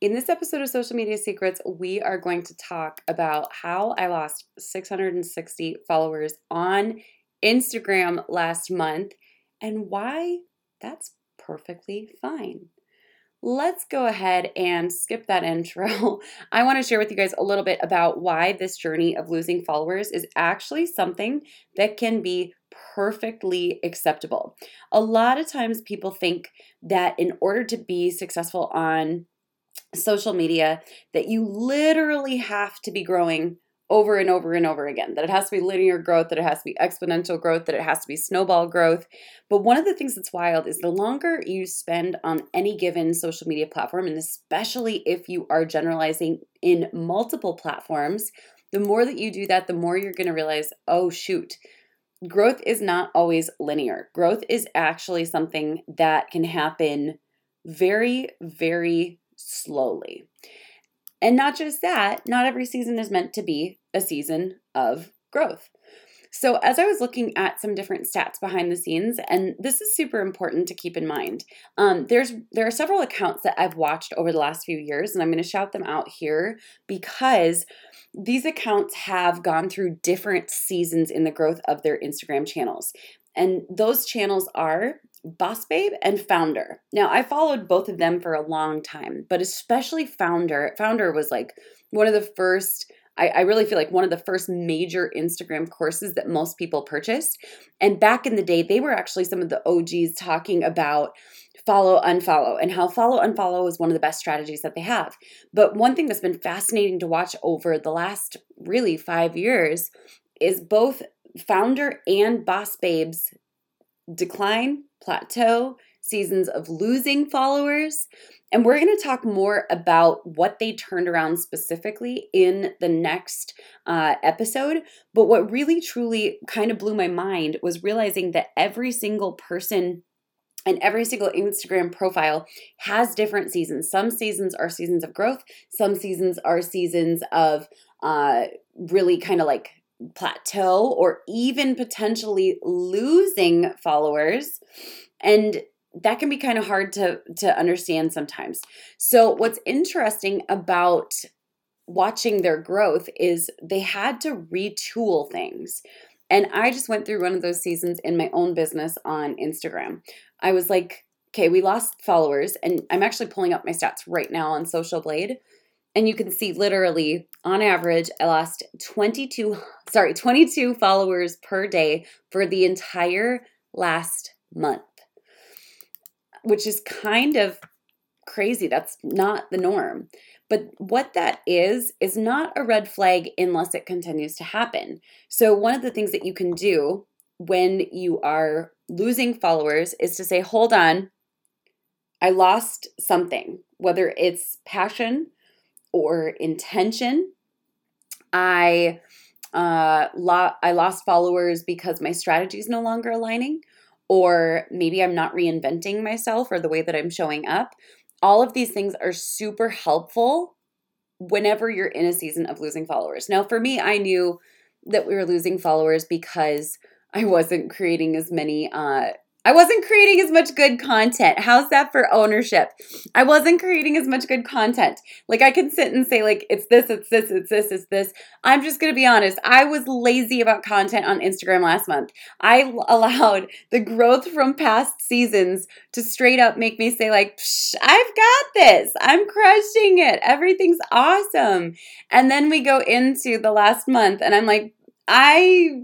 In this episode of Social Media Secrets, we are going to talk about how I lost 660 followers on Instagram last month and why that's perfectly fine. Let's go ahead and skip that intro. I want to share with you guys a little bit about why this journey of losing followers is actually something that can be perfectly acceptable. A lot of times people think that in order to be successful on social media that you literally have to be growing over and over and over again. That it has to be linear growth, that it has to be exponential growth, that it has to be snowball growth. But one of the things that's wild is the longer you spend on any given social media platform, and especially if you are generalizing in multiple platforms, the more that you do that, the more you're going to realize, oh, shoot. Growth is not always linear. Growth is actually something that can happen very, very slowly. And not just that, not every season is meant to be a season of growth. So, as I was looking at some different stats behind the scenes, and this is super important to keep in mind, um, there's there are several accounts that I've watched over the last few years, and I'm going to shout them out here because these accounts have gone through different seasons in the growth of their Instagram channels. And those channels are Boss Babe and Foundr. Now, I followed both of them for a long time, but especially Foundr. Foundr was like one of the first, I, I, really feel like one of the first major Instagram courses that most people purchased. And back in the day, they were actually some of the OGs talking about follow, unfollow, and how follow, unfollow is one of the best strategies that they have. But one thing that's been fascinating to watch over the last really five years is both Foundr and Boss Babes decline, plateau, seasons of losing followers. And we're going to talk more about what they turned around specifically in the next uh, episode. But what really truly kind of blew my mind was realizing that every single person and every single Instagram profile has different seasons. Some seasons are seasons of growth, some seasons are seasons of uh, really kind of like plateau or even potentially losing followers and that can be kind of hard to to understand sometimes. So what's interesting about watching their growth is they had to retool things. And I just went through one of those seasons in my own business on Instagram. I was like, okay, we lost followers and I'm actually pulling up my stats right now on Social Blade and you can see literally on average i lost 22 sorry 22 followers per day for the entire last month which is kind of crazy. That's not the norm. But what that is is not a red flag unless it continues to happen. So one of the things that you can do when you are losing followers is to say hold on. I lost something whether it's passion or intention. I uh, lo- I lost followers because my strategy is no longer aligning, or maybe I'm not reinventing myself or the way that I'm showing up. All of these things are super helpful whenever you're in a season of losing followers. Now, for me, I knew that we were losing followers because I wasn't creating as many uh, I wasn't creating as much good content. How's that for ownership? I wasn't creating as much good content. Like I can sit and say like it's this, it's this, it's this, it's this. I'm just going to be honest. I was lazy about content on Instagram last month. I allowed the growth from past seasons to straight up make me say like, psh, I've got this. I'm crushing it. Everything's awesome. And then we go into the last month and I'm like, I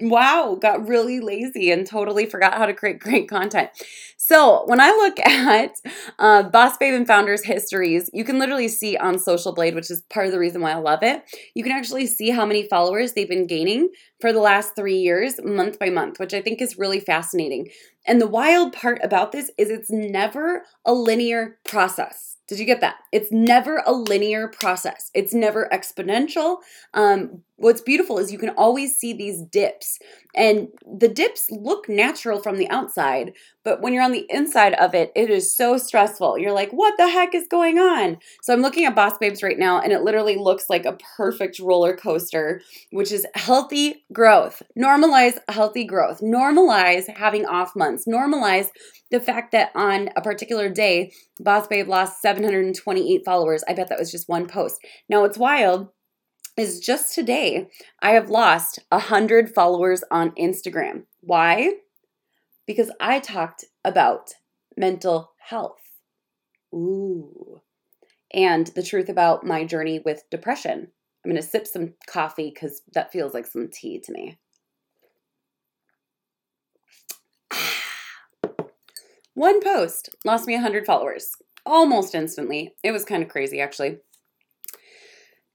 wow, got really lazy and totally forgot how to create great content. So when I look at uh, Boss Babe and Foundr's histories, you can literally see on Social Blade, which is part of the reason why I love it, you can actually see how many followers they've been gaining for the last three years, month by month, which I think is really fascinating. And the wild part about this is it's never a linear process. Did you get that? It's never a linear process. It's never exponential. Um, what's beautiful is you can always see these dips and the dips look natural from the outside but when you're on the inside of it it is so stressful you're like what the heck is going on so i'm looking at boss babes right now and it literally looks like a perfect roller coaster which is healthy growth normalize healthy growth normalize having off months normalize the fact that on a particular day boss babe lost 728 followers i bet that was just one post now what's wild is just today I have lost 100 followers on Instagram. Why? Because I talked about mental health. Ooh. And the truth about my journey with depression. I'm going to sip some coffee because that feels like some tea to me. One post lost me 100 followers almost instantly. It was kind of crazy, actually.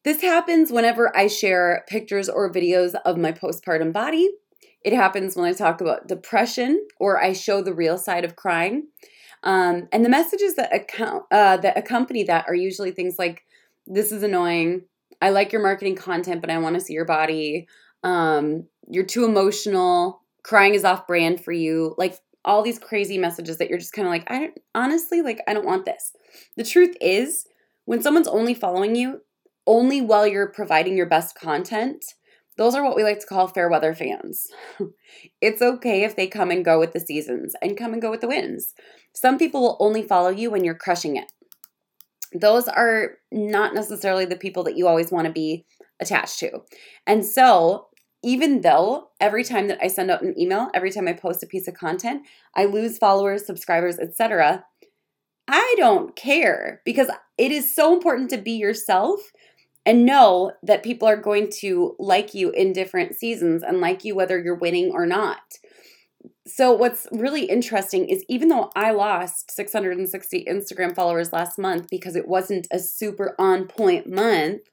This happens whenever I share pictures or videos of my postpartum body. It happens when I talk about depression or I show the real side of crying. Um, and the messages that account uh, that accompany that are usually things like, "This is annoying. I like your marketing content, but I want to see your body. Um, you're too emotional. Crying is off brand for you." Like all these crazy messages that you're just kind of like, I don't, honestly like I don't want this. The truth is, when someone's only following you, only while you're providing your best content, those are what we like to call fair weather fans. it's okay if they come and go with the seasons and come and go with the winds. Some people will only follow you when you're crushing it. Those are not necessarily the people that you always want to be attached to. And so, even though every time that I send out an email, every time I post a piece of content, I lose followers, subscribers, etc., I don't care because it is so important to be yourself and know that people are going to like you in different seasons and like you whether you're winning or not. So, what's really interesting is even though I lost 660 Instagram followers last month because it wasn't a super on point month,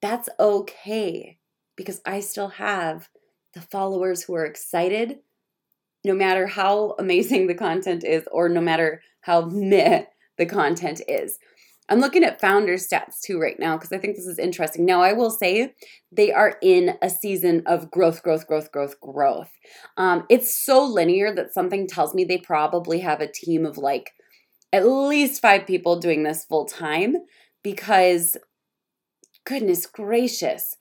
that's okay because I still have the followers who are excited no matter how amazing the content is or no matter how meh the content is. I'm looking at Foundr stats too right now because I think this is interesting. Now, I will say they are in a season of growth, growth, growth, growth, growth. Um, it's so linear that something tells me they probably have a team of like at least five people doing this full time because, goodness gracious,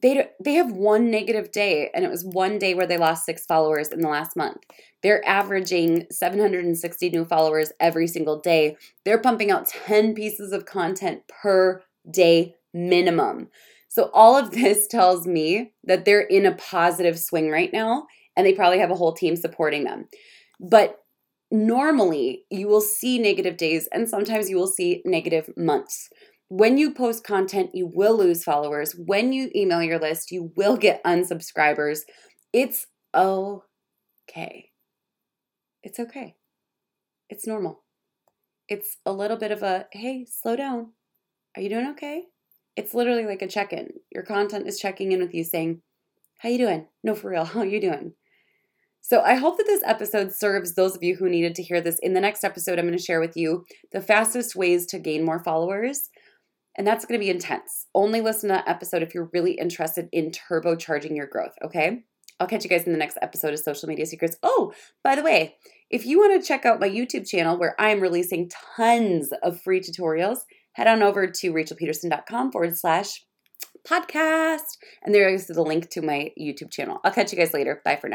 they they have one negative day and it was one day where they lost six followers in the last month. They're averaging 760 new followers every single day. They're pumping out 10 pieces of content per day minimum. So all of this tells me that they're in a positive swing right now and they probably have a whole team supporting them. But normally you will see negative days and sometimes you will see negative months when you post content, you will lose followers. When you email your list, you will get unsubscribers. It's okay. It's okay. It's normal. It's a little bit of a hey, slow down. Are you doing okay? It's literally like a check-in. Your content is checking in with you saying, "How you doing?" No, for real. How you doing? So I hope that this episode serves those of you who needed to hear this. In the next episode, I'm going to share with you the fastest ways to gain more followers and that's going to be intense. Only listen to that episode if you're really interested in turbocharging your growth, okay? I'll catch you guys in the next episode of Social Media Secrets. Oh, by the way, if you want to check out my YouTube channel where I'm releasing tons of free tutorials, head on over to rachelpedersen.com forward slash podcast. And there is the link to my YouTube channel. I'll catch you guys later. Bye for now.